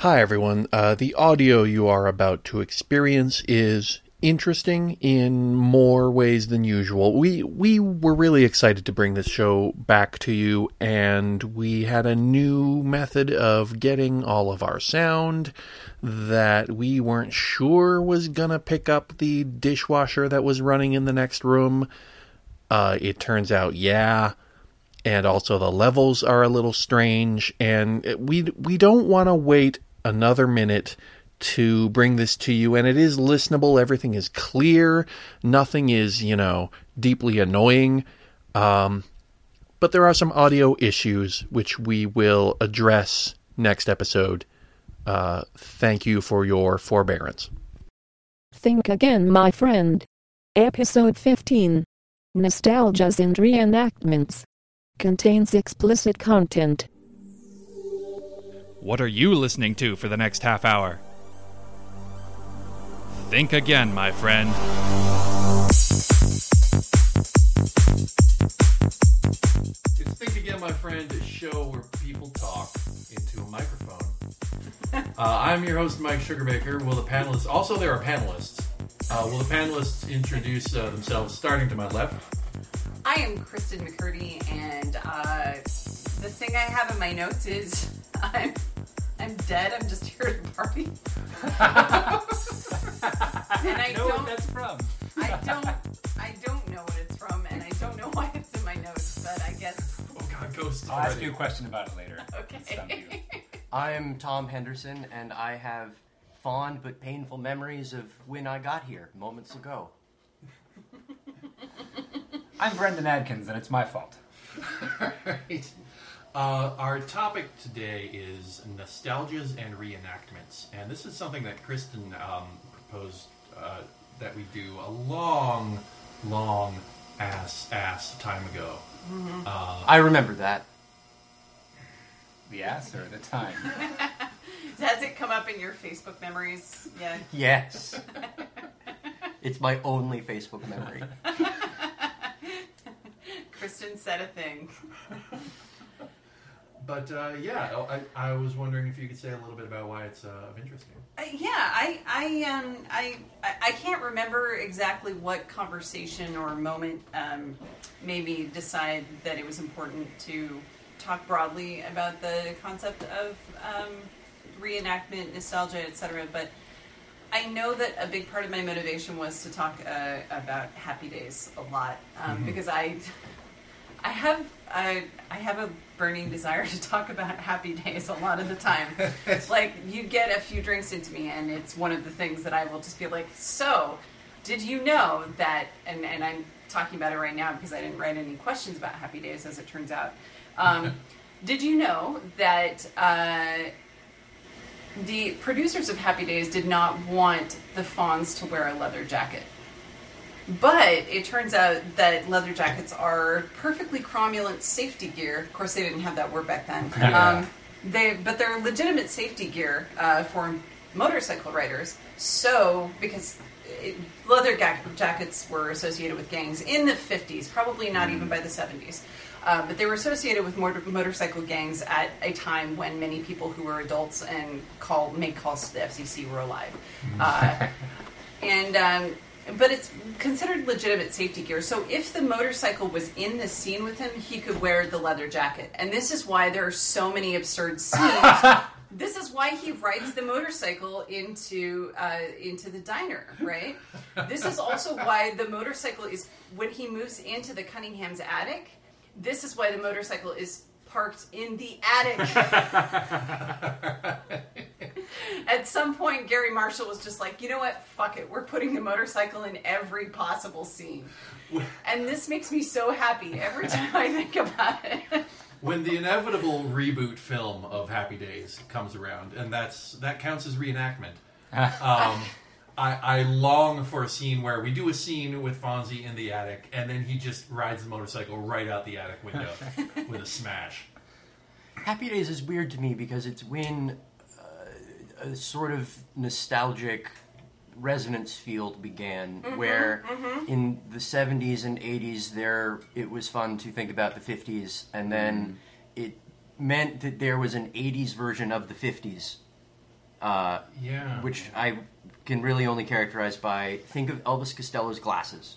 Hi, everyone. Uh, the audio you are about to experience is interesting in more ways than usual. We we were really excited to bring this show back to you, and we had a new method of getting all of our sound that we weren't sure was gonna pick up the dishwasher that was running in the next room. Uh, it turns out, yeah and also the levels are a little strange and we we don't want to wait another minute to bring this to you and it is listenable. Everything is clear. Nothing is you know deeply annoying. Um, but there are some audio issues which we will address next episode. Uh, thank you for your forbearance. Think again, my friend. Episode 15 Nostalgias and Reenactments. Contains explicit content. What are you listening to for the next half hour? Think again, my friend. It's Think Again, my friend, a show where people talk into a microphone. uh, I'm your host, Mike Sugarbaker. Will the panelists, also there are panelists, uh, will the panelists introduce uh, themselves starting to my left? I am Kristen McCurdy, and uh, the thing I have in my notes is I'm I'm dead. I'm just here to party, and I don't. Know what that's from. I don't. I don't know what it's from, and I don't know why it's in my notes. But I guess Oh god, ghosts I'll ask you a question about it later. Okay. I'm Tom Henderson, and I have fond but painful memories of when I got here moments ago. I'm Brendan Adkins, and it's my fault. Right. Uh, our topic today is nostalgias and reenactments, and this is something that Kristen um, proposed uh, that we do a long, long ass ass time ago. Uh, I remember that. The ass or the time? Does it come up in your Facebook memories? Yeah. Yes. it's my only Facebook memory. Kristen said a thing. but uh, yeah, I, I was wondering if you could say a little bit about why it's uh, of interest to you. Uh, yeah, I, I, um, I, I I can't remember exactly what conversation or moment um, made me decide that it was important to talk broadly about the concept of um, reenactment, nostalgia, etc. But I know that a big part of my motivation was to talk uh, about Happy Days a lot um, because I, I have I, I have a burning desire to talk about Happy Days a lot of the time. like you get a few drinks into me, and it's one of the things that I will just be like, so. Did you know that? And, and I'm talking about it right now because I didn't write any questions about Happy Days, as it turns out. Um, did you know that uh, the producers of Happy Days did not want the Fonz to wear a leather jacket. But it turns out that leather jackets are perfectly cromulent safety gear. Of course, they didn't have that word back then. Yeah. Um, they, but they're legitimate safety gear uh, for motorcycle riders. So, because it, leather ga- jackets were associated with gangs in the 50s, probably not even by the 70s. Uh, but they were associated with motor- motorcycle gangs at a time when many people who were adults and call made calls to the FCC were alive. Uh, and um, but it's considered legitimate safety gear. So if the motorcycle was in the scene with him, he could wear the leather jacket. And this is why there are so many absurd scenes. this is why he rides the motorcycle into uh, into the diner, right? This is also why the motorcycle is when he moves into the Cunningham's attic. This is why the motorcycle is parked in the attic. At some point, Garry Marshall was just like, you know what? Fuck it. We're putting the motorcycle in every possible scene. And this makes me so happy every time I think about it. When the inevitable reboot film of Happy Days comes around, and that's that counts as reenactment. um, I, I long for a scene where we do a scene with Fonzie in the attic, and then he just rides the motorcycle right out the attic window with a smash. Happy Days is weird to me because it's when uh, a sort of nostalgic resonance field began, mm-hmm, where mm-hmm. in the 70s and 80s there it was fun to think about the 50s, and then mm. it meant that there was an 80s version of the 50s. Uh, Yeah. which I can really only characterize by think of Elvis Costello's glasses.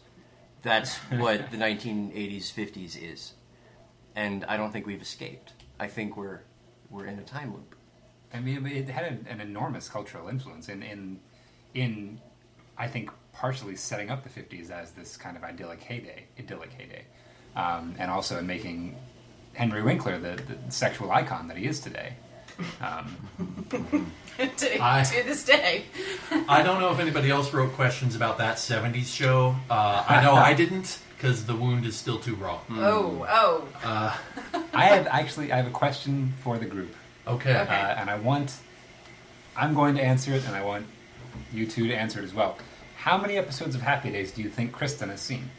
That's what the 1980s, 50s is, and I don't think we've escaped. I think we're we're in a time loop. I mean, it had an, an enormous cultural influence in, in, in, I think, partially setting up the '50s as this kind of idyllic heyday, idyllic heyday, um, and also in making Henry Winkler the, the sexual icon that he is today. Um, to, I- to this day. I don't know if anybody else wrote questions about that 70s show. Uh, I know I didn't because the wound is still too raw. Oh, oh. I have actually, I have a question for the group, Okay. uh, and I want, I'm going to answer it, and I want you two to answer it as well. How many episodes of Happy Days do you think Kristen has seen?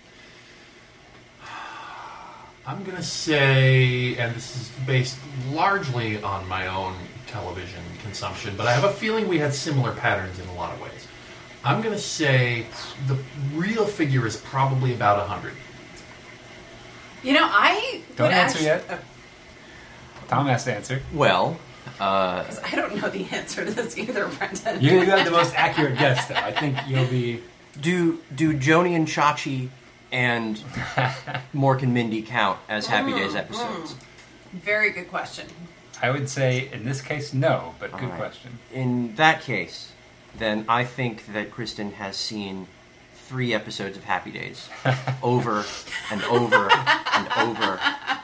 I'm going to say, and this is based largely on my own television consumption, but I have a feeling we had similar patterns in a lot of ways. I'm going to say the real figure is probably about 100. You know, I Don't would answer actu- yet. uh, Tom has to answer. Well, uh, 'cause I don't know the answer to this either, Brendan. You, you have the most accurate guess, though. I think you'll be. do do Joanie and Chachi and Mork and Mindy count as Happy Days hmm, hmm. episodes? Very good question. I would say in this case, no, but good All right. question. In that case, then I think that Kristen has seen three episodes of Happy Days over and over and over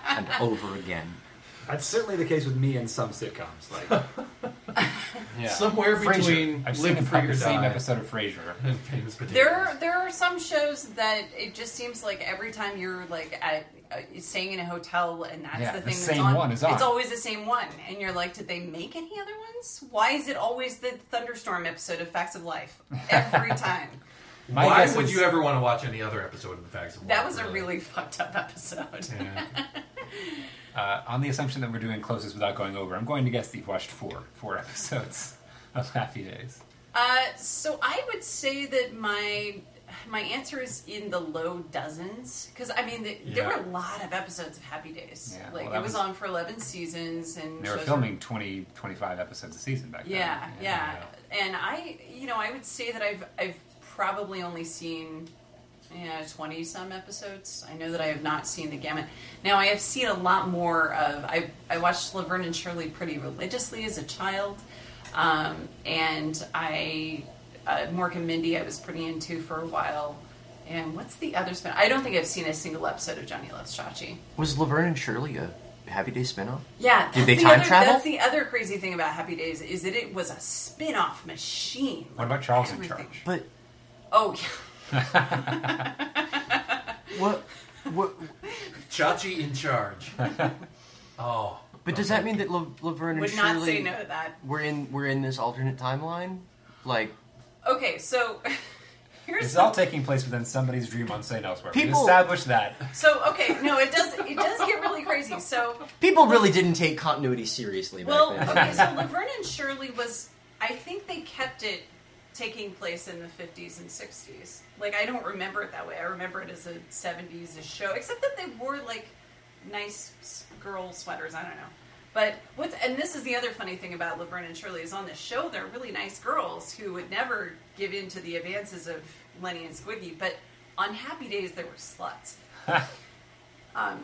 and over again. That's certainly the case with me in some sitcoms. Like, yeah. Somewhere Frasier. between I've Live seen Free or the same Die. episode of Frasier. And famous potatoes. There, are, there are some shows that it just seems like every time you're like at uh, staying in a hotel and that's Yeah, the the thing that's same on, one is on. It's always the same one, and you're like, did they make any other ones? Why is it always the thunderstorm episode of Facts of Life every time? My Why guess would is- you ever want to watch any other episode of The Facts of Life? That Life, was a really fucked up episode. Yeah. Uh, on the assumption that we're doing closest without going over, I'm going to guess that you've watched four, four episodes of Happy Days. Uh, so I would say that my my answer is in the low dozens because I mean the, there were a lot of episodes of Happy Days. Yeah, like well, it was, was- on for eleven seasons, and They were filming 20, 25 episodes a season back then. Yeah, yeah, and I, you know, I would say that I've I've probably only seen. Yeah, twenty some episodes. I know that I have not seen the gamut. Now I have seen a lot more of. I I watched Laverne and Shirley pretty religiously as a child, um, and I uh, Mork and Mindy I was pretty into for a while. And what's the other spin? I don't think I've seen a single episode of Joanie Loves Chachi. Was Laverne and Shirley a Happy Days spinoff? Yeah, Did they the time other, travel? That's the other crazy thing about Happy Days is that it was a spin-off machine. What about Charles in Everything. Charge? But Oh, yeah. what? What? Chachi in charge. oh. But does that mean that La- Laverne and would Shirley not say no to that. we're in we're in this alternate timeline? Like Okay, so here's It's all taking place within somebody's dream on St. Elsewhere. We People- established that. so okay, no, it does it does get really crazy. So people really didn't take continuity seriously back well, then. okay, so Laverne and Shirley was I think they kept it taking place in the 50s and 60s. Like I don't remember it that way. I remember it as a 70s show, except that they wore like nice girl sweaters. I don't know. But what and this is the other funny thing about Laverne and Shirley is on the show they're really nice girls who would never give in to the advances of Lenny and Squiggy, but on happy days they were sluts. um,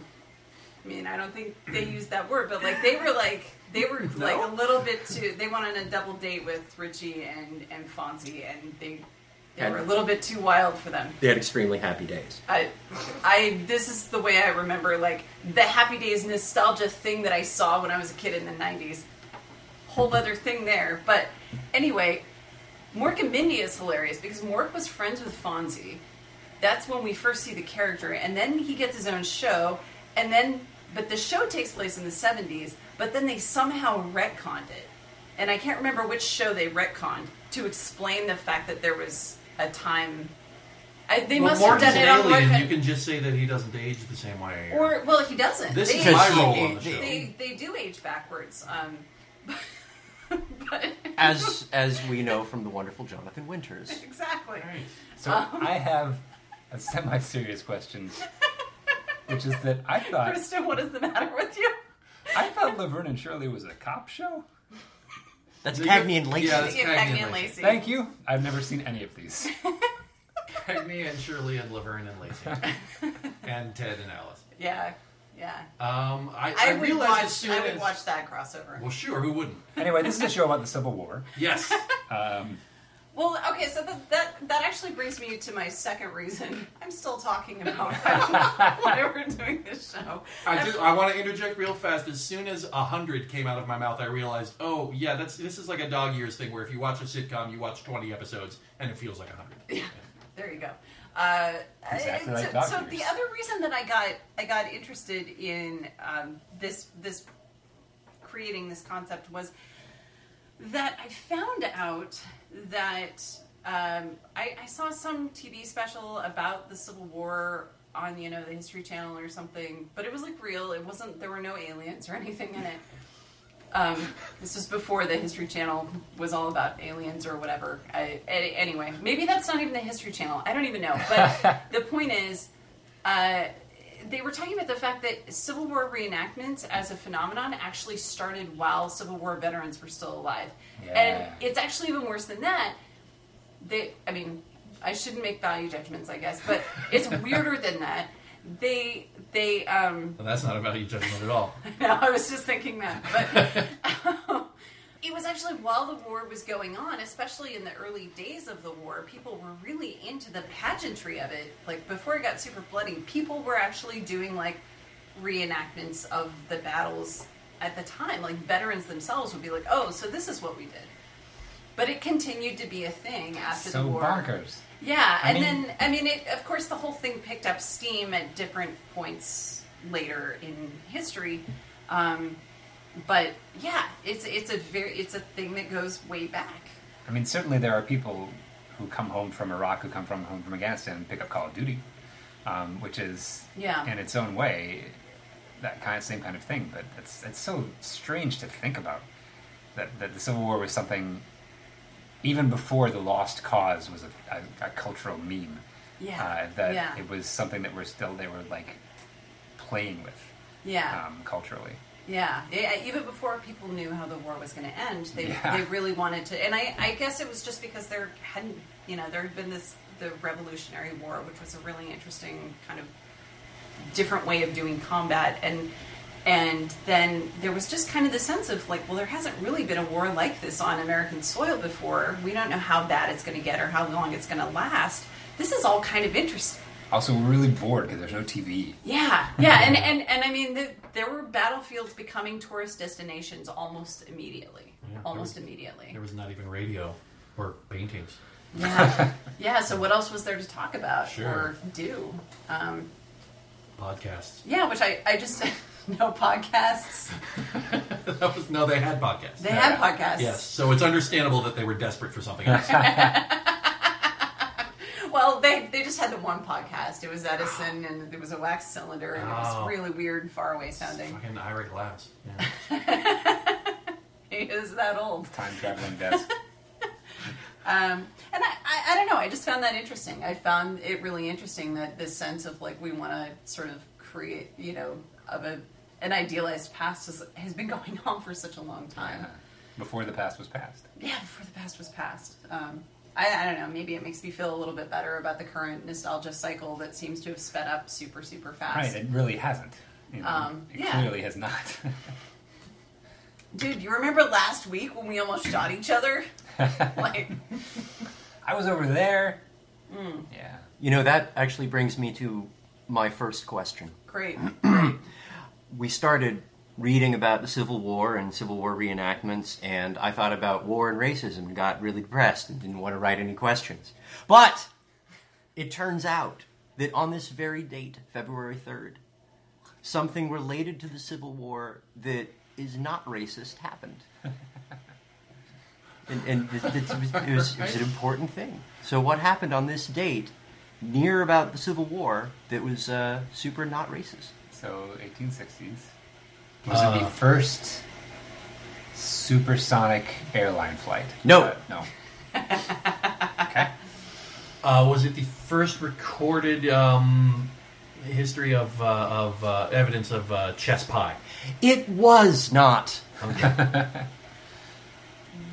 I mean, I don't think they used that word, but like they were like they were like a little bit too. They went on a double date with Richie and and Fonzie, and they they were a little bit too wild for them. They had extremely happy days. I, I this is the way I remember like the Happy Days nostalgia thing that I saw when I was a kid in the '90s. Whole other thing there, but anyway, Mork and Mindy is hilarious because Mork was friends with Fonzie. That's when we first see the character, and then he gets his own show, and then but the show takes place in the '70s, but then they somehow retconned it, and I can't remember which show they retconned to explain the fact that there was a time. I, they well, must Mark have done an it on alien. Mork You can just say that he doesn't age the same way. or well, he doesn't. This they, is my role on the they- show. they they do age backwards. Um, but As as we know from the wonderful Jonathan Winters. exactly. So Um. I have a semi-serious question, which is that I thought Kristen, what is the matter with you? I thought Laverne and Shirley was a cop show. That's The- Cagney and Lacey. Yeah, that's Yeah, Cagney Cagney and and Lacey. Lacey. Thank you. I've never seen any of these. Cagney and Shirley and Laverne and Lacey. and Ted and Alice. Yeah, yeah. Um, I, I, I, would realized watch. as soon I would as watch that crossover. well, sure, who wouldn't? anyway, this is a show about the Civil War. Yes, Um, Well, okay, so that, that that actually brings me to my second reason. I'm still talking about why we're doing this show. I just I want to interject real fast. As soon as a hundred came out of my mouth, I realized, oh yeah, that's this is like a dog years thing where if you watch a sitcom, you watch twenty episodes and it feels like a hundred. There you go. Uh, Exactly like so, dog so years. the other reason that I got I got interested in um, this this creating this concept was that I found out that um, I, I saw some TV special about the Civil War on you know the History Channel or something, but it was like real. It wasn't. There were no aliens or anything in it. Um, this was before the History Channel was all about aliens or whatever. I, anyway, maybe that's not even the History Channel. I don't even know. But the point is, uh, they were talking about the fact that Civil War reenactments as a phenomenon actually started while Civil War veterans were still alive. Yeah. And it's actually even worse than that. They, I mean, I shouldn't make value judgments, I guess, but it's weirder than that. They, they, um, Well, that's not a value judgment at all. no, I was just thinking that. But it was actually while the war was going on, especially in the early days of the war, people were really into the pageantry of it. Like before it got super bloody, people were actually doing like reenactments of the battles at the time. Like veterans themselves would be like, "Oh, so this is what we did." But it continued to be a thing after so the war. bonkers. Yeah, I and mean- then I mean, it, of course, the whole thing picked up steam at different points later in history. Um, but yeah, it's it's a very it's a thing that goes way back. I mean, certainly there are people who come home from Iraq, who come from home from Afghanistan, and pick up Call of Duty, um, which is Yeah. in its own way that kind of same kind of thing. But it's it's so strange to think about that that the Civil War was something even before the Lost Cause was a, a, a cultural meme. Yeah, uh, that yeah. it was something that we're still they were like playing with Yeah, um, culturally. Yeah. Yeah, Even before people knew how the war was going to end, they Yeah. they really wanted to. And I I guess it was just because there hadn't you know there had been this the Revolutionary War, which was a really interesting kind of different way of doing combat and and then there was just kind of the sense of like well there hasn't really been a war like this on american soil before we don't know how bad it's going to get or how long it's going to last this is all kind of interesting Also, we're really bored because there's no TV. yeah yeah and and, and i mean the, there were battlefields becoming tourist destinations almost immediately Yeah, almost there was- immediately There was not even radio or paintings. yeah yeah so what else was there to talk about Sure. or do um, Podcasts. yeah which i i just no podcasts that was no, they had podcasts. they had podcasts Yes, so it's understandable that they were desperate for something else. Well, they, they just had the one podcast. It was Edison, and it was a wax cylinder, and it was really weird and far away sounding. Fucking Ira Glass. Yeah. He is that old. Time traveling desk. Um, and I, I, I don't know. I just found that interesting. I found it really interesting that this sense of like we want to sort of create, you know, of a an idealized past has, has been going on for such a long time. Yeah. Before the past was past. Yeah, before the past was past. Um, I, I don't know. Maybe it makes me feel a little bit better about the current nostalgia cycle that seems to have sped up super, super fast. Right, it really hasn't. You know, Um, it yeah. clearly has not. Dude, you remember last week when we almost shot each other? like, I was over there. Mm. Yeah. You know, that actually brings me to my first question. great. We started reading about the Civil War and Civil War reenactments, and I thought about war and racism and got really depressed and didn't want to write any questions. But it turns out that on this very date, February 3rd, something related to the Civil War that is not racist happened. and and it, it, was, it, was, it was an important thing. So, what happened on this date near about the Civil War that was uh, super not racist? So 1860s. Was it the first supersonic airline flight? No. Uh, no. okay. Uh, was it the first recorded um, history of, uh, of uh, evidence of uh, chess pie? It was not. Okay.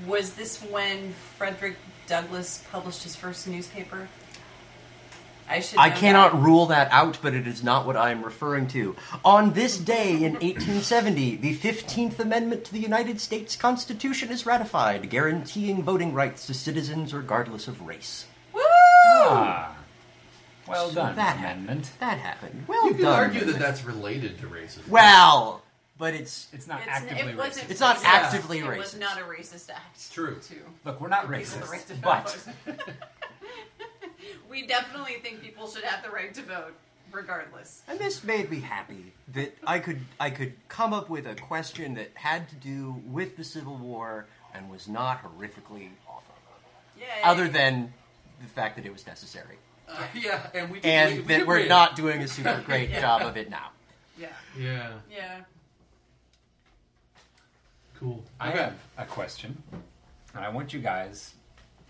Was this when Frederick Douglass published his first newspaper? I should. I cannot that. rule that out, but it is not what I am referring to. On this day in 1870, the 15th Amendment to the United States Constitution is ratified, guaranteeing voting rights to citizens regardless of race. Woo! Ah. Well So done, that amendment. happened. That happened. Well done. You can done. argue that that's related to racism. Well, but it's It's not It's- actively it racist. It's not actively racist. actively It was not a racist act. True. To Look, we're not give racist, but vote. we definitely think people should have the right to vote, regardless. And this made me happy that I could I could come up with a question that had to do with the Civil War and was not horrifically awful. Yeah. Other than the fact that it was necessary. Uh, yeah, and we And we, we that we're agree. not doing a super great Yeah. job of it now. Yeah. Yeah, Yeah. cool. I have a question, and I want you guys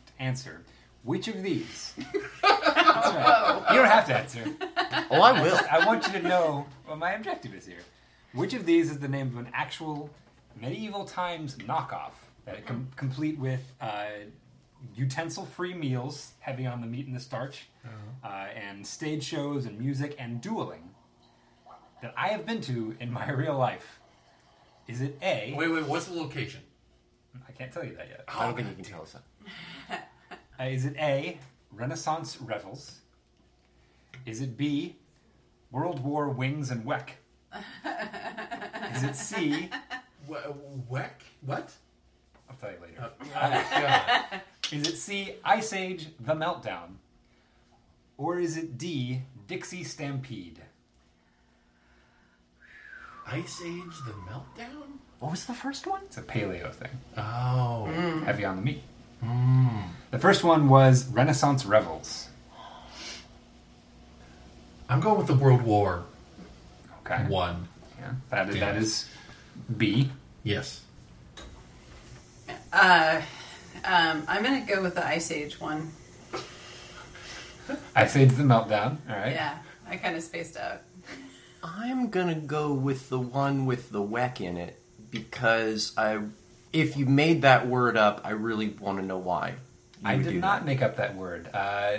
to answer. Which of these? That's right. You don't have to answer. Oh, I will. I want you to know what my objective is here. Which of these is the name of an actual medieval times knockoff that com- complete with uh, utensil-free meals, heavy on the meat and the starch, uh, and stage shows and music and dueling that I have been to in my real life? Is it A? Wait, wait. What's the location? I can't tell you that yet. I don't think you can tell us that. Uh, is it A, Renaissance Revels? Is it B, World War Wings and Weck? is it C, Weck? What? I'll tell you later. Oh, God. Is it C, Ice Age The Meltdown? Or is it D, Dixie Stampede? Ice Age: The Meltdown. What was the first one? It's a paleo thing, Oh, heavy on the meat. The first one was Renaissance Revels. I'm going with the World War Okay. One. Yeah, that is, that Damn it. is B. Yes. Uh, um, I'm gonna go with the Ice Age one. Ice Age The Meltdown. All right. Yeah, I kind of spaced out. I'm gonna go with the one with the weck in it because I, if you made that word up, I really want to know why. I did not that. make up that word. Uh,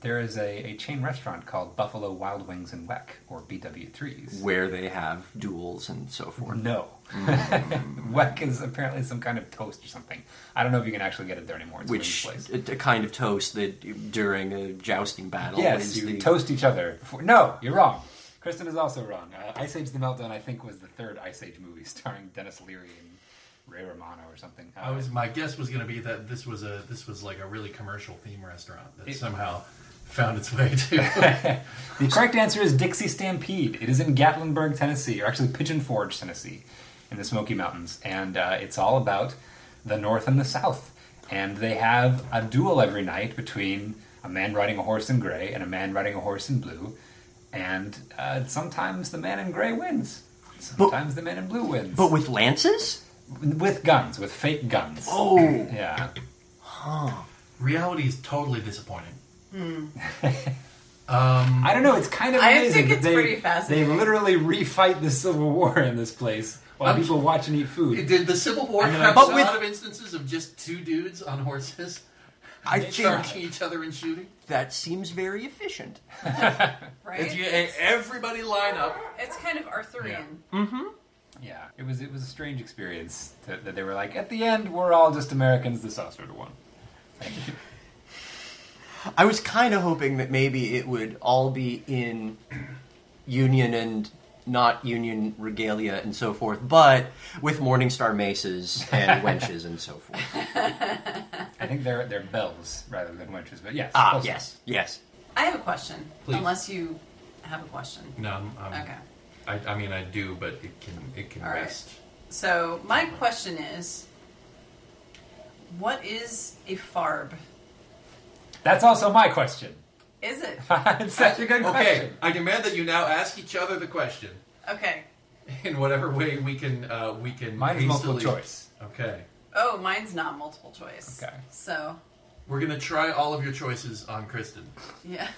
there is a, a chain restaurant called Buffalo Wild Wings and Weck, or BW3s. where they have duels and so forth. No. Weck is apparently some kind of toast or something. I don't know if you can actually get it there anymore. It's Which a, a kind of toast that during a jousting battle Yes, you the toast each other. Before... No, you're wrong. Kristen is also wrong. Uh, Ice Age: The Meltdown, I think, was the third Ice Age movie starring Denis Leary and Ray Romano or something. I was. My guess was going to be that this was a this was like a really commercial theme restaurant that It- somehow found its way to. The correct answer is Dixie Stampede. It is in Gatlinburg, Tennessee, or actually Pigeon Forge, Tennessee, in the Smoky Mountains, and uh, it's all about the North and the South. And they have a duel every night between a man riding a horse in gray and a man riding a horse in blue, and uh, sometimes the man in gray wins. Sometimes the man in blue wins. but with lances. With guns, with fake guns. Oh, Yeah. Huh. Reality is totally disappointing. Hmm. Um, I don't know. It's kind of I amazing. think it's they, pretty fascinating. They literally refight the Civil War in this place while I'm- people watch and eat food. Did the Civil War I mean, have but a with- lot of instances of just two dudes on horses I think charging each other and shooting? that seems very efficient. Right? If you it's, everybody line up, it's kind of Arthurian. Yeah, mm-hmm. It was it was a strange experience that, that they were like, at the end, we're all just Americans. The saucer sort of won. Thank you. I was kind of hoping that maybe it would all be in Union and not Union regalia and so forth, but with Morningstar maces and wenches and so forth. I think they're they're bells rather than wenches, but yes. Ah, close yes, yes. I have a question. Please. Unless you have a question. no, I'm, I'm- Okay. I, I mean I do, but it can it can All right. rest. So my question is, what is a farb? That's also my question. Is it it's such a good okay, question. I demand that you now ask each other the question okay? in whatever way we can uh, we can. Mine is multiple hastily- choice. Okay, Oh, mine's not multiple choice. Okay. So we're gonna try all of your choices on Kristen. yeah.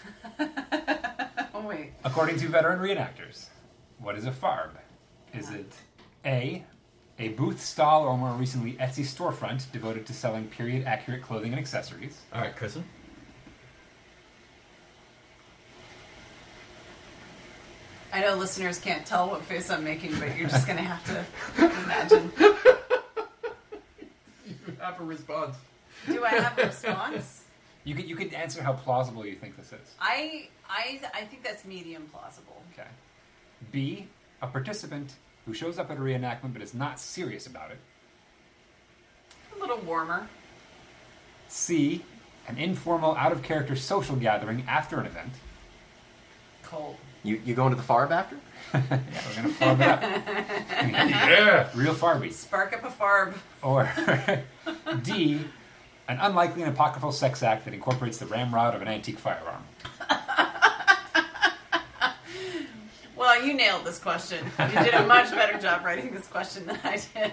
oh wait. According to veteran reenactors, what is a farb? Is it A, A booth, stall, or more recently Etsy storefront devoted to selling period accurate clothing and accessories. All right, Kristen. I know listeners can't tell what face I'm making, but you're just gonna have to imagine. You have a response. Do I have a response? You could you could answer how plausible you think this is. I I I think that's medium plausible. Okay. B, a participant who shows up at a reenactment but is not serious about it. A little warmer. C, an informal, out of character social gathering after an event. Cold. You you going to the farb after? Yeah, we're gonna farm it up. Yeah. Real Farby. Spark up a farb. Or D, an unlikely and apocryphal sex act that incorporates the ramrod of an antique firearm. You nailed this question. You did a much better job writing this question than I did.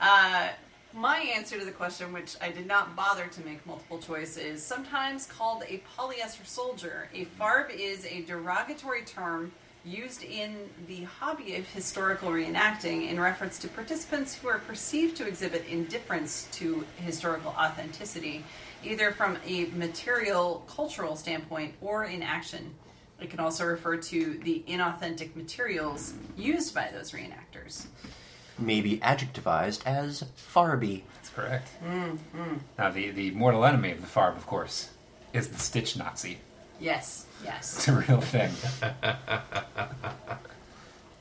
Uh, my answer to the question, which I did not bother to make multiple choice, is sometimes called a polyester soldier. A farb is a derogatory term used in the hobby of historical reenacting in reference to participants who are perceived to exhibit indifference to historical authenticity, either from a material cultural standpoint or in action. It can also refer to the inauthentic materials used by those reenactors. Maybe adjectivized as farby. That's correct. Mm, mm. Now, the, the mortal enemy of the Farb, of course, is the Stitch Nazi. Yes, yes. It's a real thing.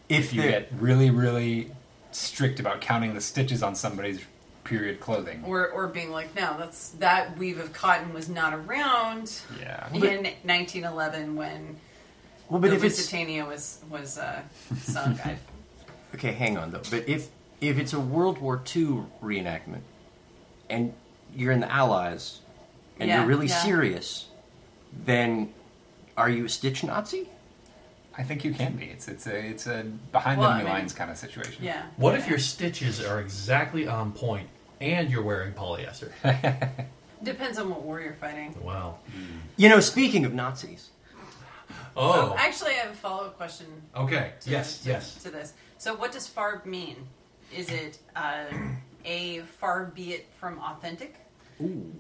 If You get really, really strict about counting the stitches on somebody's period clothing. Or, or being like, no, that's that weave of cotton was not around Yeah. in 1911 when well, but the if it's Lusitania was was uh, sunk. I, Okay, hang on though. But if if it's a World War II reenactment and you're in the Allies and Yeah, you're really yeah. serious, then are you a Stitch Nazi? I think you can be. It's it's a it's a behind Well, enemy I mean- lines kind of situation. yeah. What if your stitches are exactly on point and you're wearing polyester? depends on what war you're fighting? wow. You know, speaking of Nazis, Oh. Actually, I have a follow up question. Okay. To, Yes. to, Yes. To this, so what does farb mean? Is it uh, a far be it from authentic?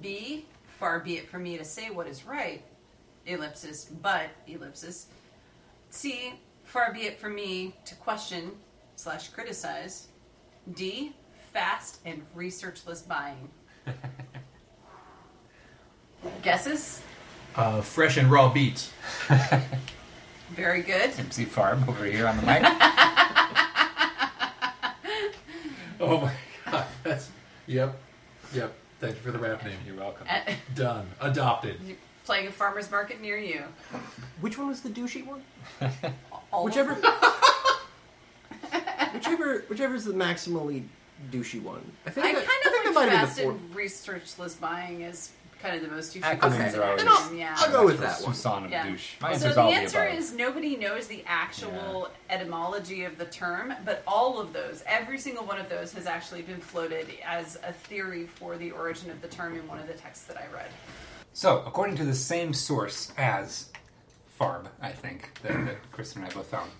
B far be it from me to say what is right, ellipsis, but ellipsis. C far be it from me to question slash criticize. D fast and researchless buying. Guesses? Uh, fresh and raw beets. Very good. MC Farm over here on the mic. Oh my god. That's. Yep. Yep. Thank you for the rap name. You're welcome. Uh, Done. Adopted. playing a farmer's market near you. which one was the douchey one? All of Whichever, them? whichever, whichever is the maximally douchey one. I think I that, kind I think of that like might have fast been the and researchless buying is kind of the most douchey Acronyms process are always- in Then I'll- yeah. I'll go with that one. Susan of Yeah. douche. My so answer's the all answer the above. is nobody knows the actual etymology of the term, but all of those, every single one of those, has actually been floated as a theory for the origin of the term in one of the texts that I read. So, according to the same source as Farb, I think, that, that Kristen and I both found,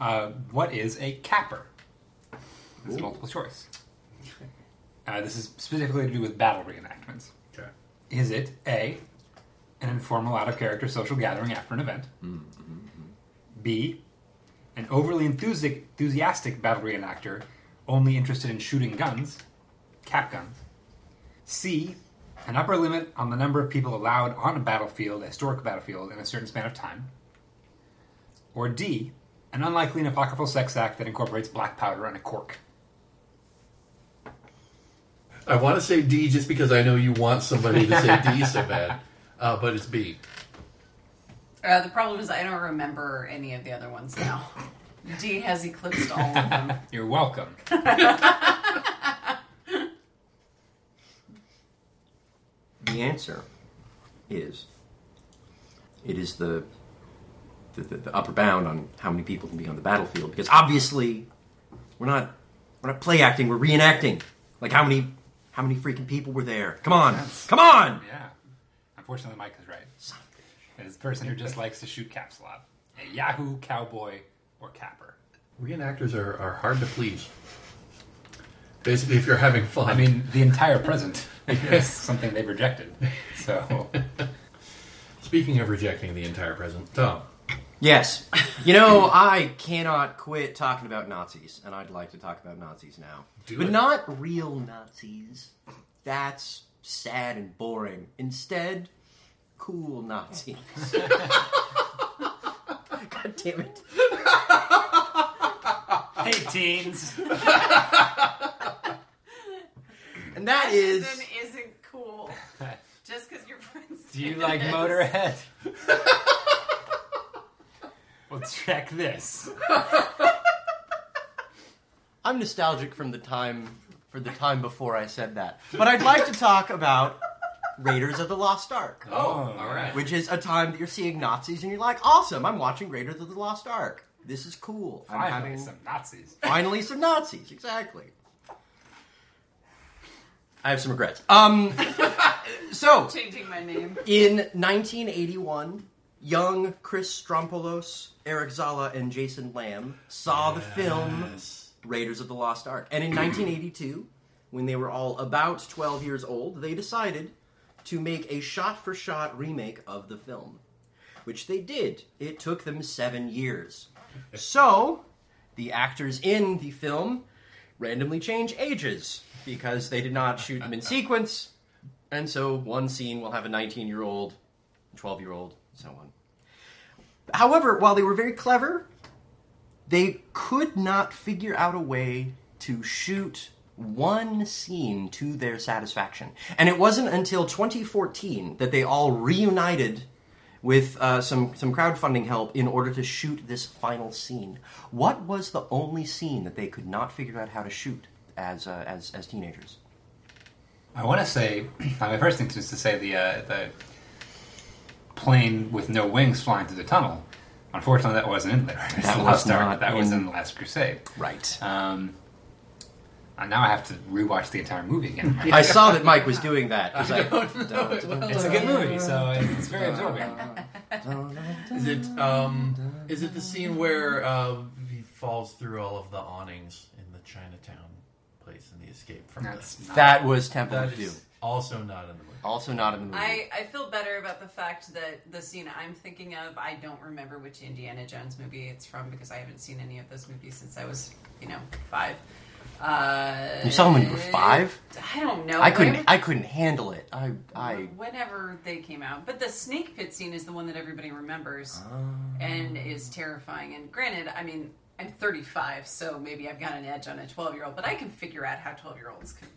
uh, what is a capper? This is multiple choice. Uh, this is specifically to do with battle reenactments. Is it A, an informal, out of character social gathering after an event? Mm, mm, B, an overly enthusi- enthusiastic battle reenactor only interested in shooting guns, cap guns? C, an upper limit on the number of people allowed on a battlefield, a historic battlefield, in a certain span of time? Or D, an unlikely and apocryphal sex act that incorporates black powder and a cork? I want to say D just because I know you want somebody to say D so bad, uh, but it's B. Uh, the problem is I don't remember any of the other ones now. D has eclipsed all of them. You're welcome. The answer is it is the the, the the upper bound on how many people can be on the battlefield because obviously we're not we're not play acting we're reenacting like how many how many freaking people were there come on come on Yeah. Unfortunately, Mike is right. It is a person who just likes to shoot caps a lot. A Yahoo, cowboy, or capper. Reenactors are, are hard to please. Basically, if you're having fun. I mean, the entire present is something they've rejected. So, speaking of rejecting the entire present, Tom, Yes. You know, I cannot quit talking about Nazis, and I'd like to talk about Nazis now. Do but it. not real Nazis. That's sad and boring. Instead, cool Nazis. God damn it. hey, teens. And that is. Fascism isn't cool. Just because your friends. Do you like. Motorhead? well, check this. I'm nostalgic from the time for the time before I said that. But I'd like to talk about Raiders of the Lost Ark. Oh, all right. Which is a time that you're seeing Nazis and you're like, awesome, I'm watching Raiders of the Lost Ark. This is cool. I'm Finally, having some Nazis. finally some Nazis, exactly. I have some regrets. Um so Changing my name. in 1981, young Chris Strompolos, Eric Zala, and Jayson Lamb saw the film Yes. Raiders of the Lost Ark. And in 1982, when they were all about 12 years old, they decided to make a shot for shot remake of the film, which they did. It took them seven years. So, the actors in the film randomly change ages because they did not shoot them in sequence. And so, one scene will have a 19 year old, 12 year old, so on. However, while they were very clever, they could not figure out a way to shoot one scene to their satisfaction. And it wasn't until 2014 that they all reunited with uh, some, some crowdfunding help in order to shoot this final scene. What was the only scene that they could not figure out how to shoot as, uh, as, as teenagers? I want to say, my first thing is to say the uh, the plane with no wings flying through the tunnel. Unfortunately, that wasn't in there. That the was Lost Ark. not That was in- in the Last Crusade. Right. Um, and now I have to rewatch the entire movie again. I saw that Mike was doing that. I- It's a good movie, so it's very absorbing. Is it um is it the scene where uh, he falls through all of the awnings in the Chinatown place in the escape from That's the not- That was Temple that of Doom. also not in the movie. Also not in the movie. I, I feel better about the fact that the scene I'm thinking of, I don't remember which Indiana Jones movie it's from because I haven't seen any of those movies since I was, you know, five. Uh, You saw them when you were five? I don't know. I couldn't. When- I couldn't handle it. I. I. whenever they came out. But the snake pit scene is the one that everybody remembers and is terrifying. And granted, I mean, I'm 35, so maybe I've got an edge on a 12 year old, but I can figure out how 12 year olds can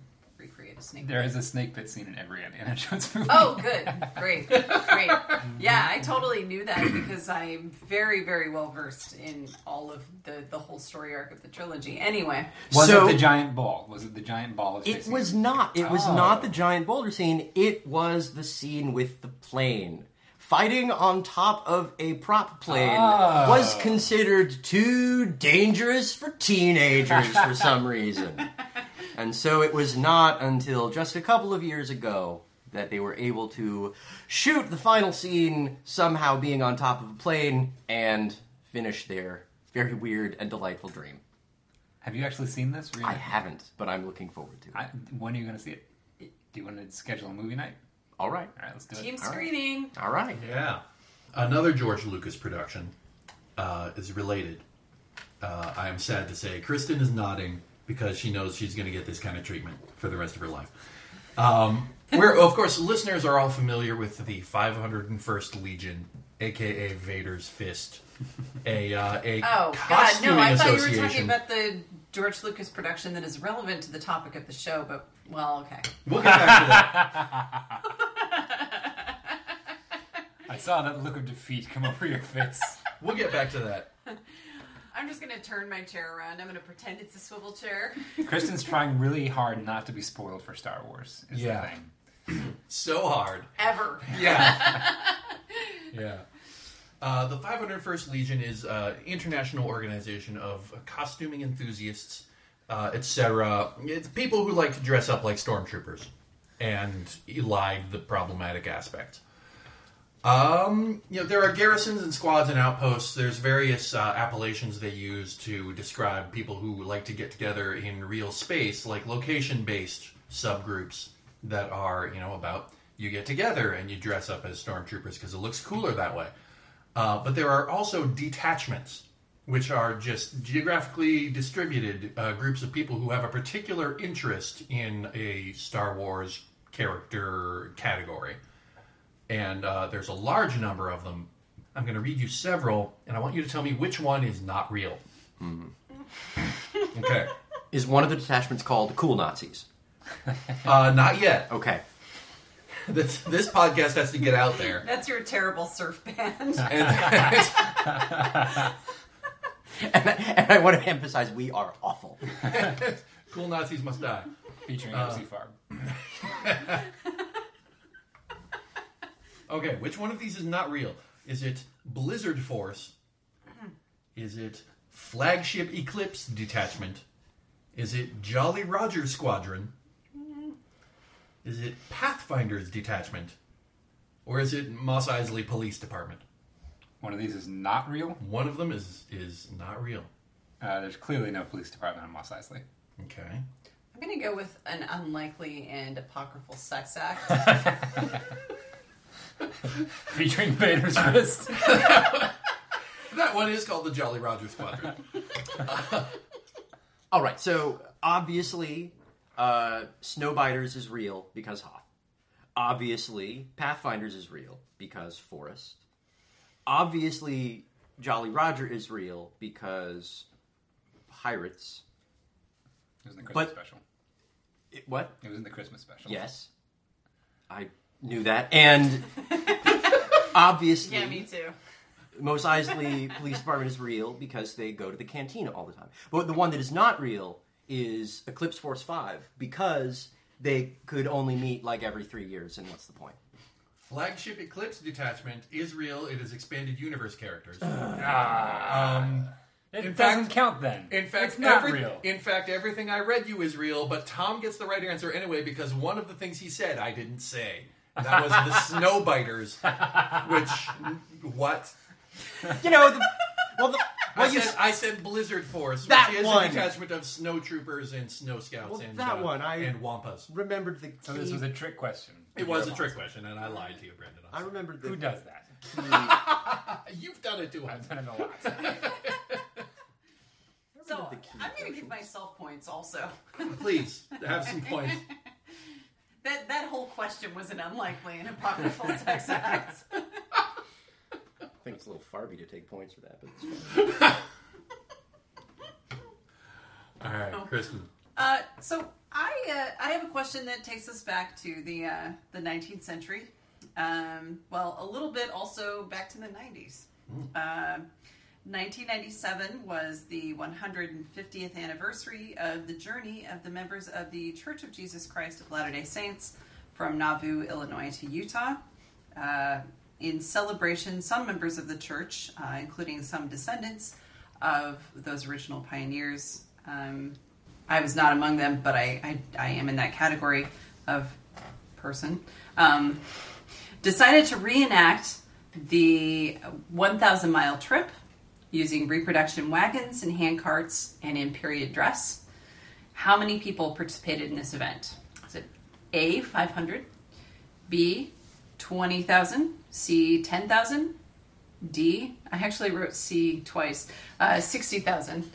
a snake There pit. is a snake pit scene in every Indiana Jones movie. Oh, good. Great. Great. Yeah, I totally knew that because I'm very, very well versed in all of the, the whole story arc of the trilogy. Anyway, Was So- it the giant ball? Was it the giant ball? Of It chasing was not. It was Oh. not the giant boulder scene. It was the scene with the plane. Fighting on top of a prop plane Oh. was considered too dangerous for teenagers for some reason. And so it was not until just a couple of years ago that they were able to shoot the final scene somehow being on top of a plane and finish their very weird and delightful dream. Have you actually seen this? Really? I haven't, but I'm looking forward to it. I, when are you going to see it? Do you want to schedule a movie night? All right. All right, let's do it. team it. screening. All right. Yeah. Another George Lucas production uh, is related. Uh, I am sad to say Kristen is nodding because she knows she's going to get this kind of treatment for the rest of her life. Um, where, of course, listeners are all familiar with the 501st Legion, aka Vader's Fist, a uh, a Oh, God. No, I thought you were talking about the George Lucas production that is relevant to the topic of the show, but, well, okay. We'll get back to that. I saw that look of defeat come over your face. We'll get back to that. I'm just going to turn my chair around. I'm going to pretend it's a swivel chair. Kristen's trying really hard not to be spoiled for Star Wars. Is Yeah. The thing. So hard. Ever. Yeah. yeah. Uh, the 501st Legion is an international organization of costuming enthusiasts, uh, etc. It's people who like to dress up like stormtroopers and elide the problematic aspects. Um, you know, there are garrisons and squads and outposts. There's various uh, appellations they use to describe people who like to get together in real space, like location-based subgroups that are, you know, about you get together and you dress up as stormtroopers because it looks cooler that way. Uh, but there are also detachments, which are just geographically distributed uh, groups of people who have a particular interest in a Star Wars character category and uh, there's a large number of them. I'm going to read you several, and I want you to tell me which one is not real. Okay. Is one of the detachments called Cool Nazis? Uh, not yet. Okay. This this podcast has to get out there. That's your terrible surf band. And And I, and I want to emphasize we are awful. cool Nazis must die. Featuring Uh, MC Farb. Okay, which one of these is not real? Is it Blizzard Force? Is it Flagship Eclipse Detachment? Is it Jolly Roger Squadron? Is it Pathfinders Detachment? Or is it Mos Eisley Police Department? One of these is not real. One of them is is not real. Uh, there's clearly no police department on Mos Eisley. Okay. I'm going to go with an unlikely and apocryphal sex act. Featuring Vader's wrist. That one is called the Jolly Roger Squadron. All right, so obviously, uh, Snowbiters is real because Hoth. Obviously, Pathfinders is real because Forest. Obviously, Jolly Roger is real because Pirates. It was in the Christmas But- special. It- what? It was in the Christmas special. Yes, I knew that, and obviously, yeah, me too. Mos Eisley Police Department is real because they go to the cantina all the time. But the one that is not real is Eclipse Force 5 because they could only meet like every three years, and what's the point? Flagship Eclipse Detachment is real. It is expanded universe characters. Ah. Um, It In doesn't fact- count then. In fact, it's not every- real. In fact, everything I read you is real, but Tom gets the right answer anyway because one of the things he said I didn't say. And that was the Snowbiters, which what? You know, the, well, the, I you said, I said Blizzard Force, That which is one. a detachment of snow troopers and snow scouts Well, and that uh, one, I- and wampas. remembered the. so this was a trick question. It was a trick question, and I lied to you, Brendan. I remembered the. Who does that? You've done it too. I've done it a lot. So I'm going to give myself points also. Please have some points. That that whole question was an unlikely and apocryphal sex act. I think it's a little Farby to take points for that, but it's fine. All right, Kristen. Uh, so I uh, I have a question that takes us back to the uh, the 19th century. Um, well, a little bit also back to the 90s. Uh, 1997 was the 150th anniversary of the journey of the members of the Church of Jesus Christ of Latter Day Saints from Nauvoo, Illinois, to Utah. Uh, in celebration, some members of the church, uh, including some descendants of those original pioneers, um, I was not among them, but I, I, I am in that category of person. Um, decided to reenact the 1,000 mile trip using reproduction wagons and hand carts and in period dress. How many people participated in this event? Is it A, 500, B, 20,000, C, 10,000, D, I actually wrote C twice, uh, 60,000.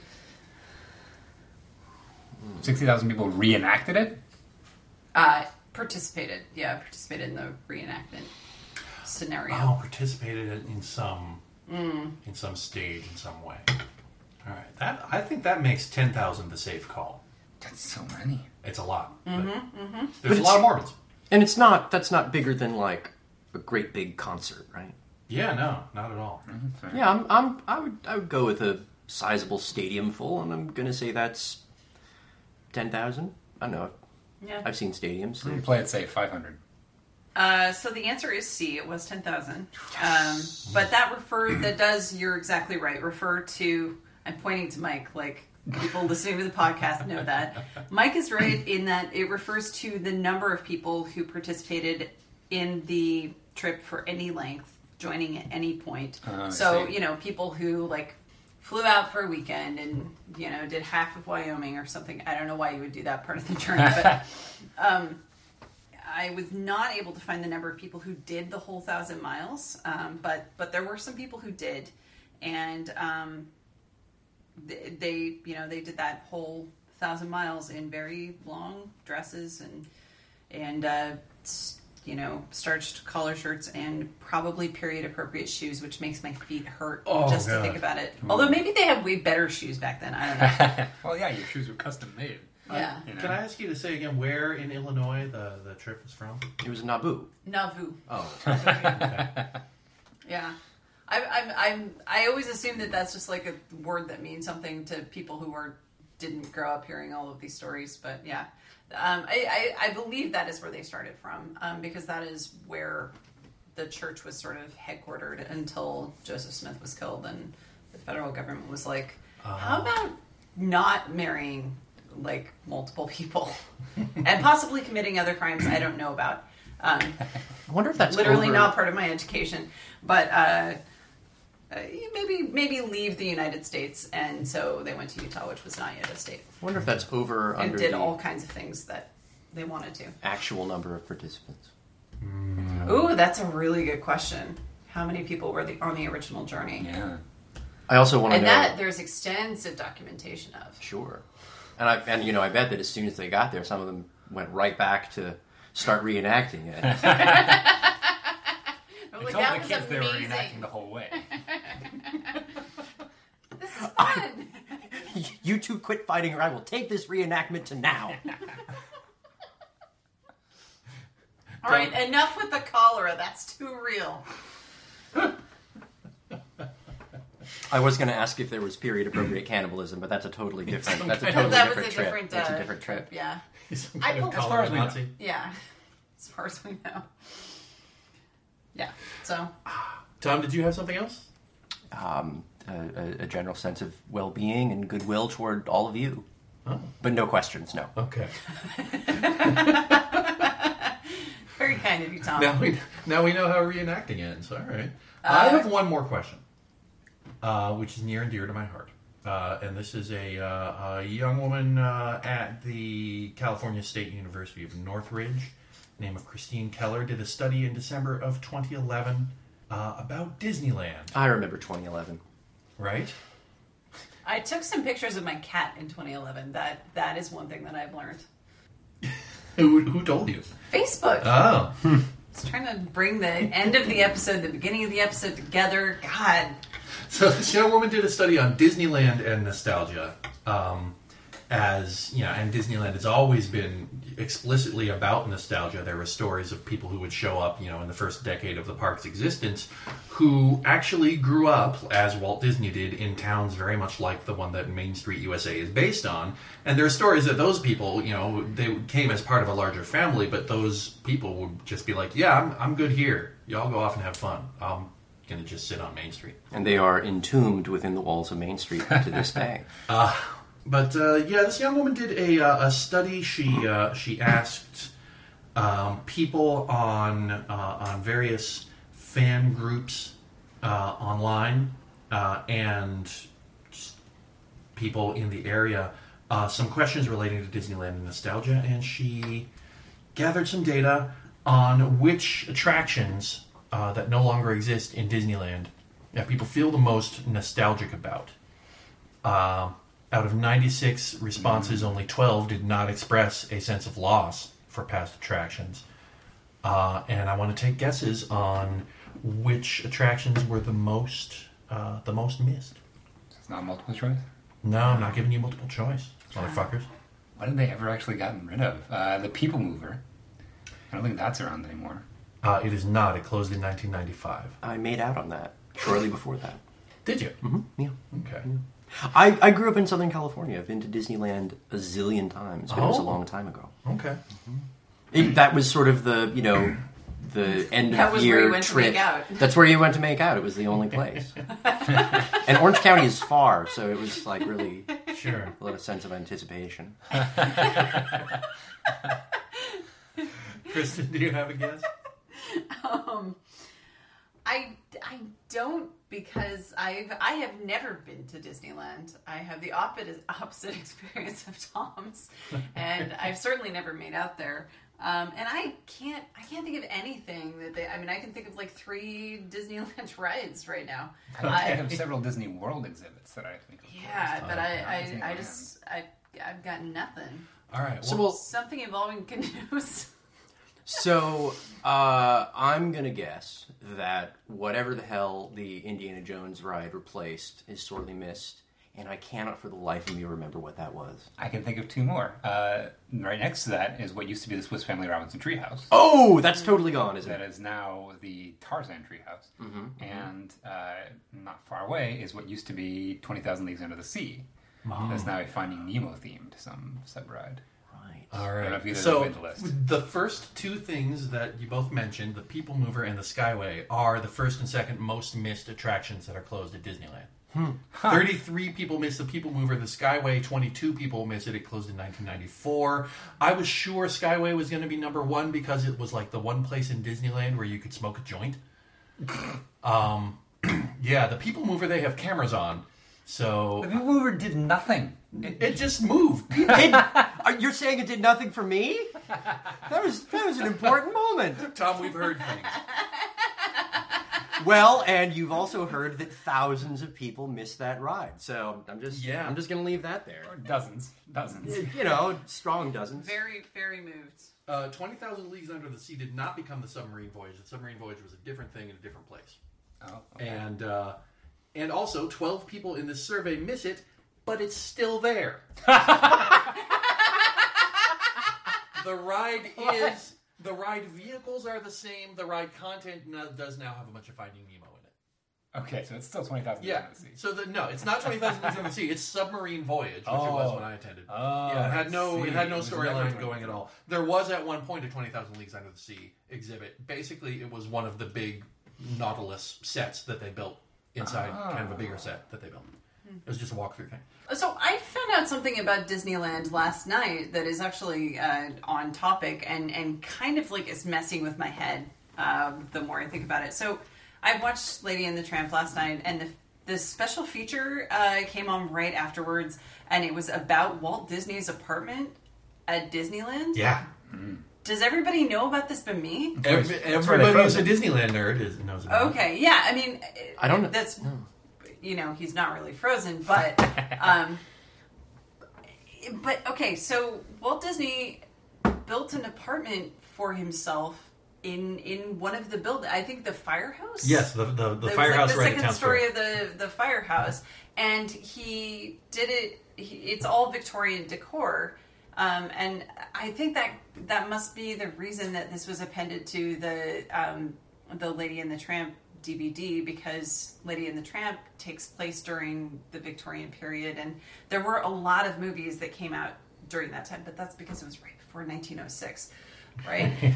60,000 people reenacted it? Uh, participated, yeah, participated in the reenactment scenario. Oh, participated in, in some in some stage in some way. All right, that I think that makes ten thousand the safe call. That's so many. It's a lot. but Mm-hmm, mm-hmm. There's a lot of Mormons. And it's not. That's not bigger than like a great big concert, right? Yeah, no, not at all. Mm-hmm, yeah, I'm. I'm I would. I would go with a sizable stadium full, and I'm gonna say that's ten thousand. I don't know. yeah. I've seen stadiums. Mm-hmm. I'm play it safe, 500. Uh, so the answer is C. It was ten thousand. Um, but that refer that does. You're exactly right. Refer to. I'm pointing to Mike. Like people listening to the podcast know that Mike is right in that it refers to the number of people who participated in the trip for any length joining at any point. I so you know, people who like flew out for a weekend and you know did half of Wyoming or something. I don't know why you would do that part of the journey, but um, I was not able to find the number of people who did the whole thousand miles. Um, but but there were some people who did, and um, they, they you know they did that whole thousand miles in very long dresses and and uh, you know starched collar shirts and probably period appropriate shoes, which makes my feet hurt Oh, just to think about it. Although maybe they had way better shoes back then. I don't know. well, yeah, your shoes were custom made. Yeah, You know? Can I ask you to say again where in Illinois the, the trip was from? It was Naboo. Nauvoo. Oh, Yeah. I, I'm, I'm, I always assume that that's just like a word that means something to people who were didn't grow up hearing all of these stories. But yeah, um, I, I, I believe that is where they started from um, because that is where the church was sort of headquartered until Joseph Smith was killed and the federal government was like, how about not marrying like multiple people and possibly committing other crimes I don't know about. Um, I wonder if that's literally over- not part of my education, but uh, uh, maybe maybe leave the United States, and so they went to Utah, which was not yet a state, I wonder if that's over and under did the all kinds of things that they wanted to. actual number of participants. Ooh, that's a really good question. How many people were the, on the original journey? Yeah. I also want to And know. that there's extensive documentation of. Sure. And I and you know I bet that as soon as they got there, some of them went right back to start reenacting it. I'm like, told that the was kids they were reenacting the whole way. This is fun. you two quit fighting, or I will take this reenactment to now. All right, enough with the cholera. That's too real. I was going to ask if there was period appropriate cannibalism, but that's a totally different. That's a totally that was different a trip. different. that's uh, a different trip. Yeah, I kind believe- As far as we know. Yeah. As far as we know. Yeah. So Tom, did you have something else? Um, a, a, a general sense of well-being and goodwill toward all of you, Oh, but no questions. No. okay. very kind of you, Tom. Now we now we know how reenacting ends. All right. I have one more question, uh, which is near and dear to my heart. Uh, and this is a, uh, a young woman uh, at the California State University of Northridge, name of Christine Keller, did a study in December of 2011 uh, about Disneyland. I remember 2011. Right? I took some pictures of my cat in 2011. That that is one thing that I've learned. Who, who told you? Facebook. Oh, It's trying to bring the end of the episode, the beginning of the episode together. God. So this young woman did a study on Disneyland and nostalgia, um, as you know, and Disneyland has always been explicitly about nostalgia. There were stories of people who would show up, you know, in the first decade of the park's existence, who actually grew up as Walt Disney did in towns very much like the one that Main Street USA is based on. And there are stories that those people, you know, they came as part of a larger family, but those people would just be like, "Yeah, I'm, I'm good here. Y'all go off and have fun. I'm gonna just sit on Main Street." And they are entombed within the walls of Main Street to this day. But uh, yeah, this young woman did a, uh, a study. She uh, she asked um, people on uh, on various fan groups uh, online uh, and people in the area uh, some questions relating to Disneyland and nostalgia, and she gathered some data on which attractions uh, that no longer exist in Disneyland that people feel the most nostalgic about. Uh, out of 96 responses, only 12 did not express a sense of loss for past attractions. Uh, and I want to take guesses on which attractions were the most uh, the most missed. It's not multiple choice. No, I'm not giving you multiple choice, motherfuckers. What have they ever actually gotten rid of? Uh, the People Mover. I don't think that's around anymore. Uh, it is not. It closed in 1995. I made out on that shortly before that. Did you? hmm Yeah. Okay. I, I grew up in Southern California. I've been to Disneyland a zillion times, but it was a Oh. long time ago. Okay. It, that was sort of the you know the end That of was year where you went to trip. make out. That's where you went to make out. It was the only place. and Orange County is far, so it was like really Sure. a lot of sense of anticipation. Kristen, do you have a guess? Um, I I don't because I've I have never been to Disneyland. I have the opposite opposite experience of Tom's, and I've certainly never made out there. Um, and I can't I can't think of anything that they. I mean, I can think of like three Disneyland rides right now. I have several Disney World exhibits that I think. of yeah, but I I, I just I I've got nothing. All right. So well, we'll, Something involving canoes. So uh, I'm gonna guess that whatever the hell the Indiana Jones ride replaced is sorely missed, and I cannot for the life of me remember what that was. I can think of two more. Uh, right next to that is what used to be the Swiss Family Robinson Treehouse. Oh, that's totally gone, isn't That it? is now the Tarzan Treehouse. And uh, not far away is what used to be 20,000 Leagues Under the Sea. That's now a Finding Nemo themed some sub ride. Right. all don't know right. if either So of them made the list. the first two things that you both mentioned, the People Mover and the Skyway, are the first and second most missed attractions that are closed at Disneyland. Hmm. 33 people missed the People Mover. The Skyway, 22 people missed it. It closed in 1994. I was sure Skyway was going to be number one because it was like the one place in Disneyland where you could smoke a joint. um, yeah, the People Mover, they have cameras on. So The People Mover did nothing. It, it just moved. It- are- you're saying it did nothing for me? That was that was an important moment. Tom, we've heard things. Well, and you've also heard that thousands of people missed that ride. So I'm just Yeah. I'm just gonna leave that there. dozens. Dozens. You know, strong dozens. Very very moved. Uh, 20,000 Leagues Under the Sea did not become the submarine voyage. The submarine voyage was a different thing in a different place. Oh, okay. And uh, and also, 12 people in this survey miss it, but it's still there. the ride is the ride vehicles are the same. The ride content now, does now have a bunch of Finding Nemo in it. Okay, so it's still 20,000 Leagues Yeah. Under the Sea. So the no, it's not 20,000 Leagues Under the Sea. It's submarine voyage, which it oh. was Oh. when I attended. Oh, yeah, it had no it had no storyline going at all. There was at one point a 20,000 Leagues Under the Sea exhibit. Basically, it was one of the big Nautilus sets that they built inside kind of a bigger set that they built. It was just a walkthrough thing. So I found out something about Disneyland last night that is actually uh, on topic and and kind of like is messing with my head. Um, the more I think about it, so I watched Lady and the Tramp last night, and the the special feature uh, came on right afterwards, and it was about Walt Disney's apartment at Disneyland. Yeah. Does everybody know about this but me? Every, That's where they everybody froze who's a. Disneyland nerd is, knows about it. Okay, yeah. I mean, I don't know. That's you know he's not really frozen, but um, but okay. So Walt Disney built an apartment for himself in in one of the build. I think the firehouse. Yes, the, the, the firehouse like the right second at story Square. of the the firehouse, and he did it. He, it's all Victorian decor, um, and I think that that must be the reason that this was appended to the um, the Lady and the Tramp DVD because Lady and the Tramp takes place during the Victorian period, and there were a lot of movies that came out during that time, but that's because it was right before 1906, right?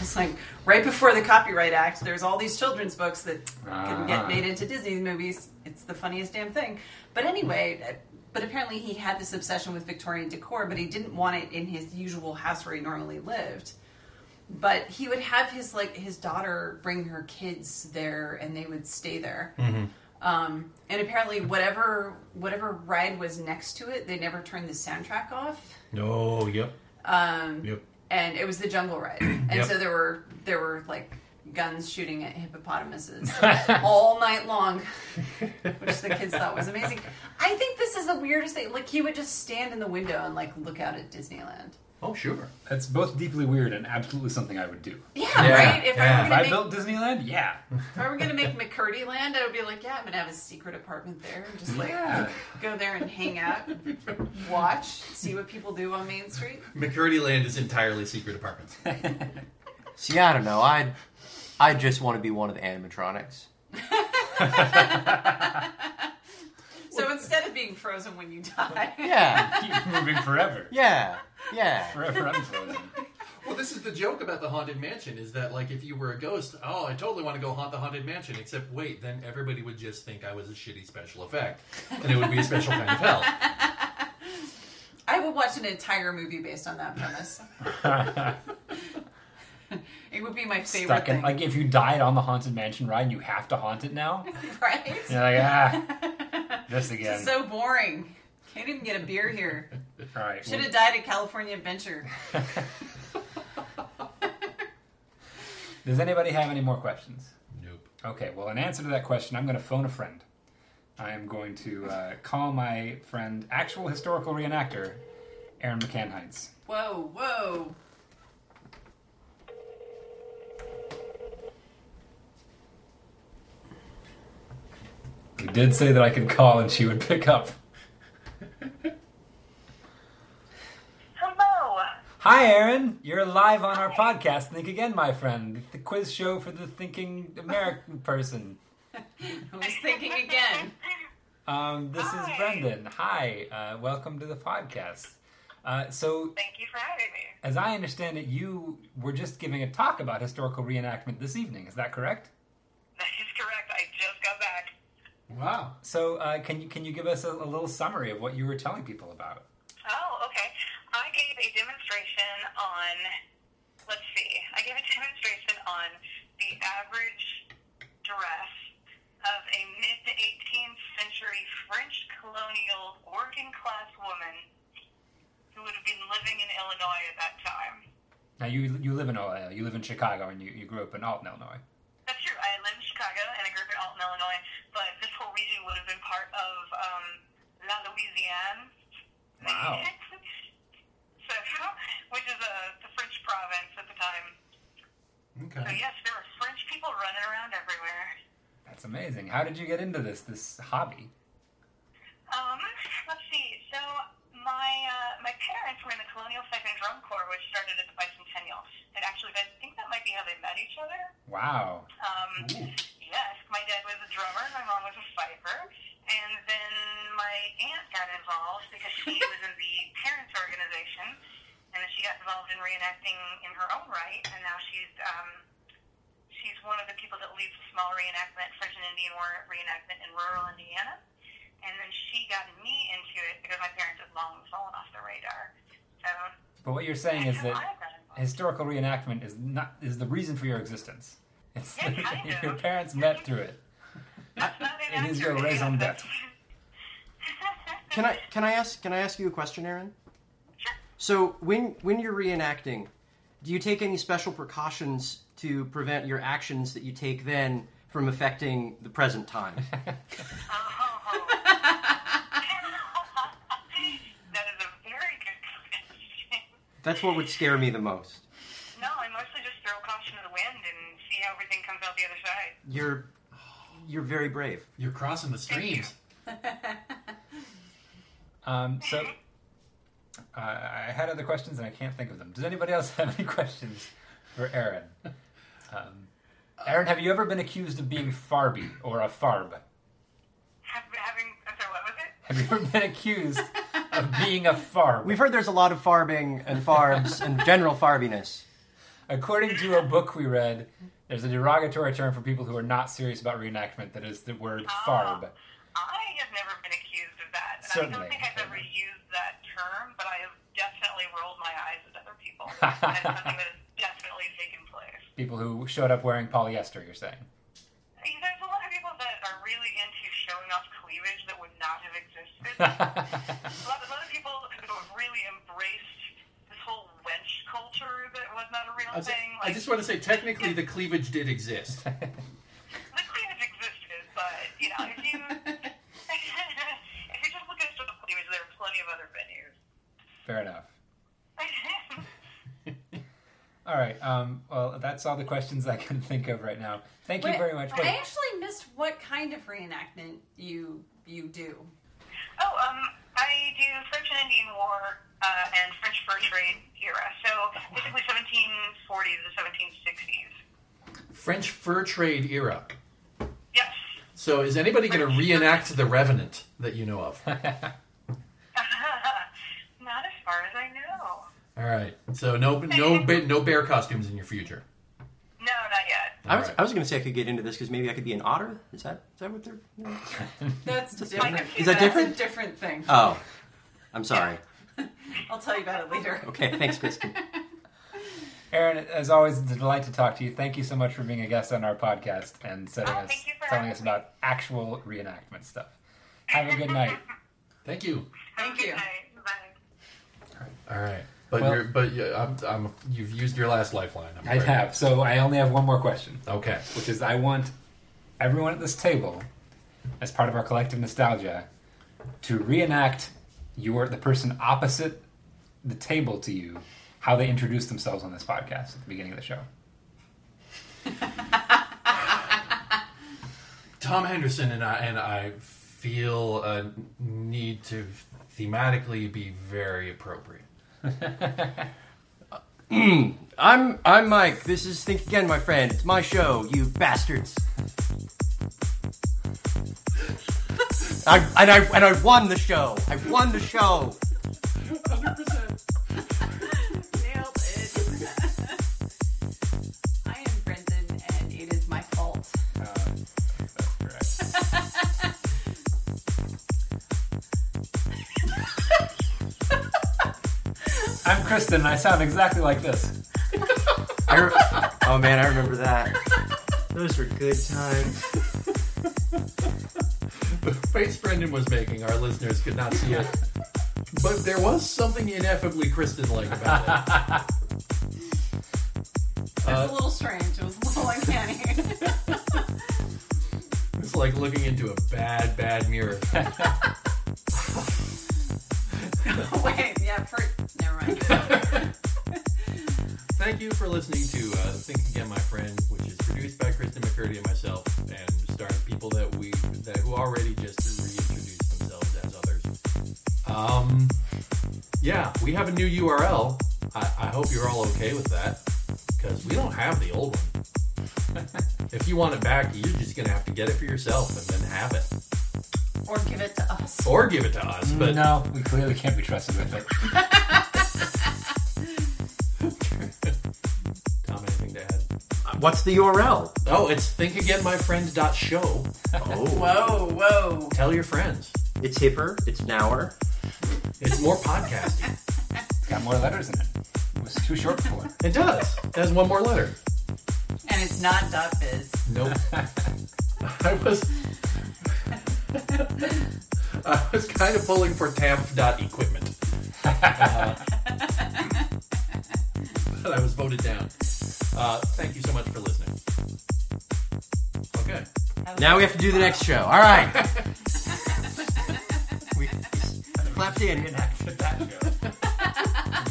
It's like right before the Copyright Act. There's all these children's books that couldn't get Ah. made into Disney movies. It's the funniest damn thing. But anyway, but apparently he had this obsession with Victorian decor, but he didn't want it in his usual house where he normally lived. But he would have his like his daughter bring her kids there, and they would stay there. Um, and apparently, whatever whatever ride was next to it, they never turned the soundtrack off Oh, yep. um, Yep. and it was the jungle ride, and Yep. so there were there were like guns shooting at hippopotamuses all night long, which the kids thought was amazing. I think this is the weirdest thing. Like he would just stand in the window and like look out at Disneyland. Oh, sure. That's both deeply weird and absolutely something I would do. Yeah, Yeah, right. If yeah. I were If I make, built Disneyland, yeah. if I were gonna make McCurdy Land, I would be like, yeah, I'm gonna have a secret apartment there and just like Yeah. go there and hang out, watch, see what people do on Main Street. McCurdy Land is entirely secret apartments. See, I don't know. I I just want to be one of the animatronics. So instead of being frozen when you die, Yeah, Keep moving forever. yeah, yeah. Forever unfrozen. Well, this is the joke about the haunted mansion is that like if you were a ghost, oh, I totally want to go haunt the haunted mansion. Except wait, then everybody would just think I was a shitty special effect, and it would be a special kind of hell. I would watch an entire movie based on that premise. It would be my favorite stuck in thing. like if you died on the haunted mansion ride, you have to haunt it now. right? You're like ah, this again. It's so boring. Can't even get a beer here. All right. Should well- have died at California Adventure. Does anybody have any more questions? Nope. Okay, well, in answer to that question, I'm going to phone a friend. I am going to uh, call my friend, actual historical reenactor, Aaron McCann Heinz. Whoa, whoa. He did say that I could call and she would pick up. Hello. Hi, Aaron. You're live on our podcast. Think again, my friend. The quiz show for the thinking American person. I was thinking again. Um, this is Brendan. Hi. Uh, welcome to the podcast. Uh, so, Thank you for having me. as I understand it, you were just giving a talk about historical reenactment this evening. Is that correct? That is correct. I just got back. Wow. So, uh, can you can you give us a, a little summary of what you were telling people about? Oh, okay. I gave a demonstration on, let's see, I gave a demonstration on the average dress of a mid 18th century French colonial working class woman who would have been living in Illinois at that time. Now, you you live in Ohio. You live in Chicago, and you, you grew up in Alton, Illinois. That's true. I live in Chicago and I grew up in Alton, Illinois, but this whole region would have been part of um, La Louisiane. Wow. so, which is a the French province at the time. Okay. So yes, there were French people running around everywhere. That's amazing. How did you get into this this hobby? Um, let's see. So my uh, my parents were in the Colonial Second Drum Corps, which started at the Bicentennial. And actually, I think that might be how they met each other. Wow. Um, yes, my dad was a drummer, my mom was a fifer, and then my aunt got involved because she was in the parents' organization, and then she got involved in reenacting in her own right, and now she's um, she's one of the people that leads a small reenactment, French and Indian War reenactment in rural Indiana, and then she got me into it because my parents had long fallen off the radar. So But what you're saying is that how I got involved. historical reenactment is not is the reason for your existence. It's Yeah, kind of. your parents met through it. That's not It is your raison d'etre. Can I can I ask can I ask you a question, Aaron? Sure. So when when you're reenacting, do you take any special precautions to prevent your actions that you take then from affecting the present time? that oh, is a very good question. That's what would scare me the most. No, I mostly just throw caution to the wind and see how everything comes out the other side. You're you're very brave. You're crossing the streams. Um, so uh, I had other questions and I can't think of them. Does anybody else have any questions for Aaron? Um, Aaron, have you ever been accused of being farby or a farb? Have, having, I'm sorry, what was it? Have you ever been accused of being a farb? We've heard there's a lot of farming and farms and general farbiness. According to a book we read, there's a derogatory term for people who are not serious about reenactment that is the word ah, farb. I have never been accused of that. And I Certainly. don't think I've ever used that term, but I have definitely rolled my eyes at other people. and something that has definitely taken place. People who showed up wearing polyester, you're saying. I mean, There's a lot of people that are really into showing off cleavage that would not have a, lot, a lot of people who have really embraced this whole wench culture that was not a real I, was- thing. I just want to say, technically, the cleavage did exist. the cleavage existed, but you know, if you if you just look at the cleavage, there are plenty of other venues. Fair enough. All right. Um, well, that's all the questions I can think of right now. Thank you Wait, very much. I actually missed what kind of reenactment you you do. Oh, um, I do French and Indian War uh, and French fur trade era, so basically 1740s to 1760s. French fur trade era. Yes. So, is anybody going to reenact the Revenant that you know of? Not as far as I know. All right. So, no, no, no bear costumes in your future. No, not yet. I was, Alright. I was going to say I could get into this because maybe I could be an otter. Is that is that what they're? That's different. Is that That's different? a different thing. Oh, I'm sorry. I'll tell you about it later. Okay, thanks, Kristen. Aaron, as always, it's a delight to talk to you. Thank you so much for being a guest on our podcast and oh, setting Oh, us, thank you for telling having us me. about actual reenactment stuff. Have a good night. Thank you. Thank you. night. Bye. All right, but Well- you're but you, I'm, I'm you've used your last lifeline. I'm I afraid. have. So I only have one more question, Okay. which is I want everyone at this table, as part of our collective nostalgia, to reenact your the person opposite the table to you how they introduced themselves on this podcast at the beginning of the show. Tom Henderson and I and I feel a need to thematically be very appropriate. I'm I'm Mike. This is Think Again, my friend. It's my show, you bastards. I and I and I won the show. I won the show. Kristen, and I sound exactly like this. I re- oh man, I remember that. Those were good times. The face Brendan was making, our listeners could not see it, but there was something ineffably Kristen-like about it. It was a little strange. It was a little uncanny. It's like looking into a bad, bad mirror. yeah, for never mind. Thank you for listening to uh, Think Again, My Friend, which is produced by Kristen McCurdy and myself, and starring people that we that who already just reintroduced themselves as others. Um, yeah, we have a new URL. I, I hope you're all okay with that because we don't have the old one. if you want it back, you're just gonna have to get it for yourself and then have it, or give it to us. or give it to us. But no, we clearly can't be trusted with it. Tom, anything to add? What's the URL? Oh, it's thinkagainmyfriend.show. Oh, Whoa, whoa. Tell your friends. it's hipper. It's nower. It's more podcasting. It's got more letters in it. It was too short before. It does. It has one more letter. And it's not dot biz. Nope. I was. I was kind of pulling for tamp.equipment. Uh, but I was voted down. Uh, thank you so much for listening. Okay. Now we have to do the next show. All right. we clapped in. Enacted that show.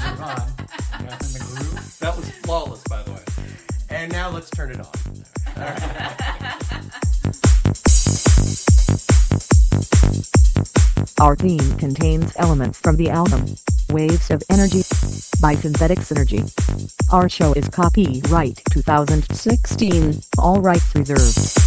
Move on. You know, it's in the groove. That was flawless, by the way. And now let's turn it on. Our theme contains elements from the album, Waves of Energy, by Synthetic Synergy. Our show is copyright 2016, all rights reserved.